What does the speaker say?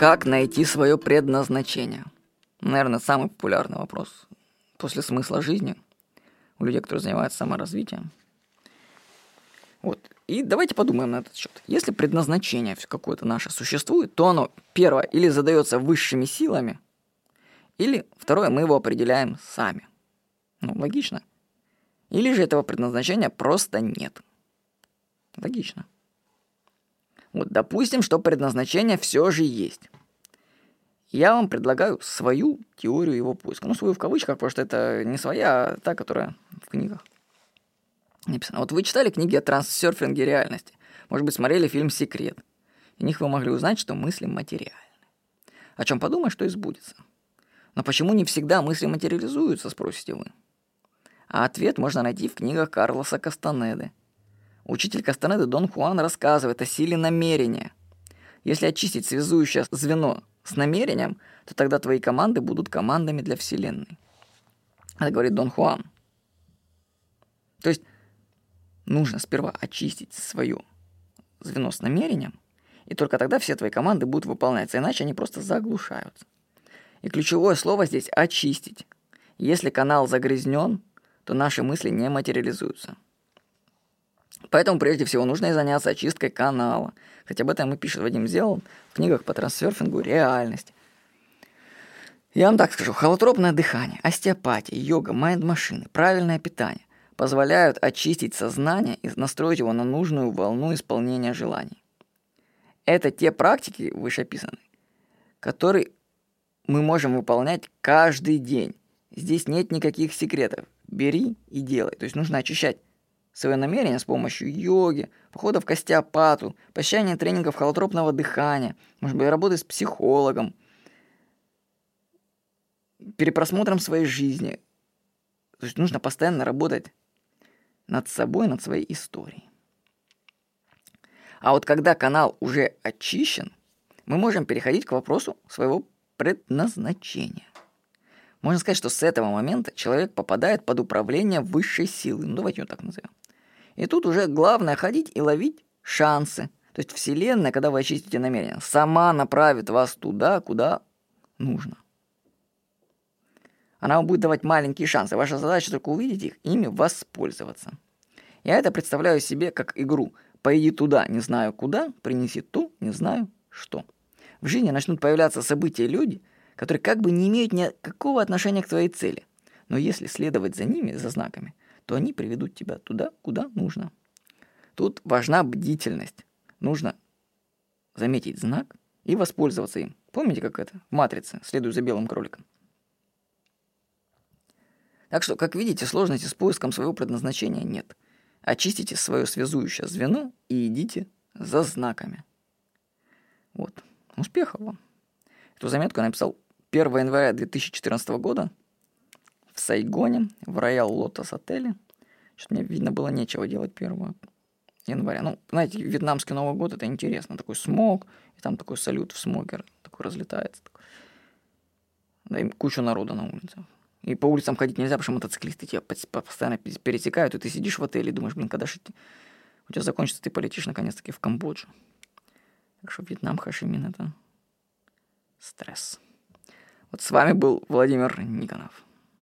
Как найти свое предназначение? Наверное, самый популярный вопрос после смысла жизни у людей, которые занимаются саморазвитием. Вот. И давайте подумаем на этот счет. Если предназначение какое-то наше существует, то оно, первое, или задается высшими силами, или, второе, мы его определяем сами. Ну, логично. Или же этого предназначения просто нет. Логично. Вот допустим, что предназначение все же есть. Я вам предлагаю свою теорию его поиска. Ну, свою в кавычках, потому что это не своя, а та, которая в книгах написано. Вот вы читали книги о трансерфинге реальности. Может быть, смотрели фильм «Секрет». В них вы могли узнать, что мысли материальны. О чем подумаешь, что и сбудется. Но почему не всегда мысли материализуются, спросите вы? А ответ можно найти в книгах Карлоса Кастанеды. Учитель Кастанеды Дон Хуан рассказывает о силе намерения. Если очистить связующее звено с намерением, то тогда твои команды будут командами для Вселенной. Это говорит Дон Хуан. То есть нужно сперва очистить свое звено с намерением, и только тогда все твои команды будут выполняться, иначе они просто заглушаются. И ключевое слово здесь «очистить». Если канал загрязнен, то наши мысли не материализуются. Поэтому прежде всего нужно и заняться очисткой канала. Хотя об этом и пишет Вадим Зелон в книгах по трансерфингу «Реальность». Я вам так скажу, холотропное дыхание, остеопатия, йога, майнд-машины, правильное питание позволяют очистить сознание и настроить его на нужную волну исполнения желаний. Это те практики, вышеописанные, которые мы можем выполнять каждый день. Здесь нет никаких секретов. Бери и делай. То есть нужно очищать свое намерение с помощью йоги, походов к остеопату, посещения тренингов холотропного дыхания, может быть, работы с психологом, перепросмотром своей жизни. То есть нужно постоянно работать над собой, над своей историей. А вот когда канал уже очищен, мы можем переходить к вопросу своего предназначения. Можно сказать, что с этого момента человек попадает под управление высшей силы. Ну, давайте ее так назовем. И тут уже главное ходить и ловить шансы. То есть Вселенная, когда вы очистите намерение, сама направит вас туда, куда нужно. Она вам будет давать маленькие шансы. Ваша задача только увидеть их, ими воспользоваться. Я это представляю себе как игру. Пойди туда, не знаю куда, принеси то, не знаю что. В жизни начнут появляться события и люди, которые как бы не имеют никакого отношения к твоей цели. Но если следовать за ними, за знаками, то они приведут тебя туда, куда нужно. Тут важна бдительность. Нужно заметить знак и воспользоваться им. Помните, как это? В «Матрице» следуй за белым кроликом. Так что, как видите, сложности с поиском своего предназначения нет. Очистите свое связующее звено и идите за знаками. Вот. Успехов вам. Эту заметку я написал 1 января 2014 года в Сайгоне, в Роял Лотос отеле. Что-то мне, видно, было нечего делать 1 января. Ну, знаете, вьетнамский Новый год, это интересно. Такой смог, и там такой салют в смогер, такой разлетается. Такой. Да, и кучу народа на улице. И по улицам ходить нельзя, потому что мотоциклисты тебя постоянно пересекают, и ты сидишь в отеле и думаешь, блин, когда же у тебя закончится, ты полетишь наконец-таки в Камбоджу. Так что Вьетнам, Хашимин — это стресс. Вот с вами был Владимир Никонов.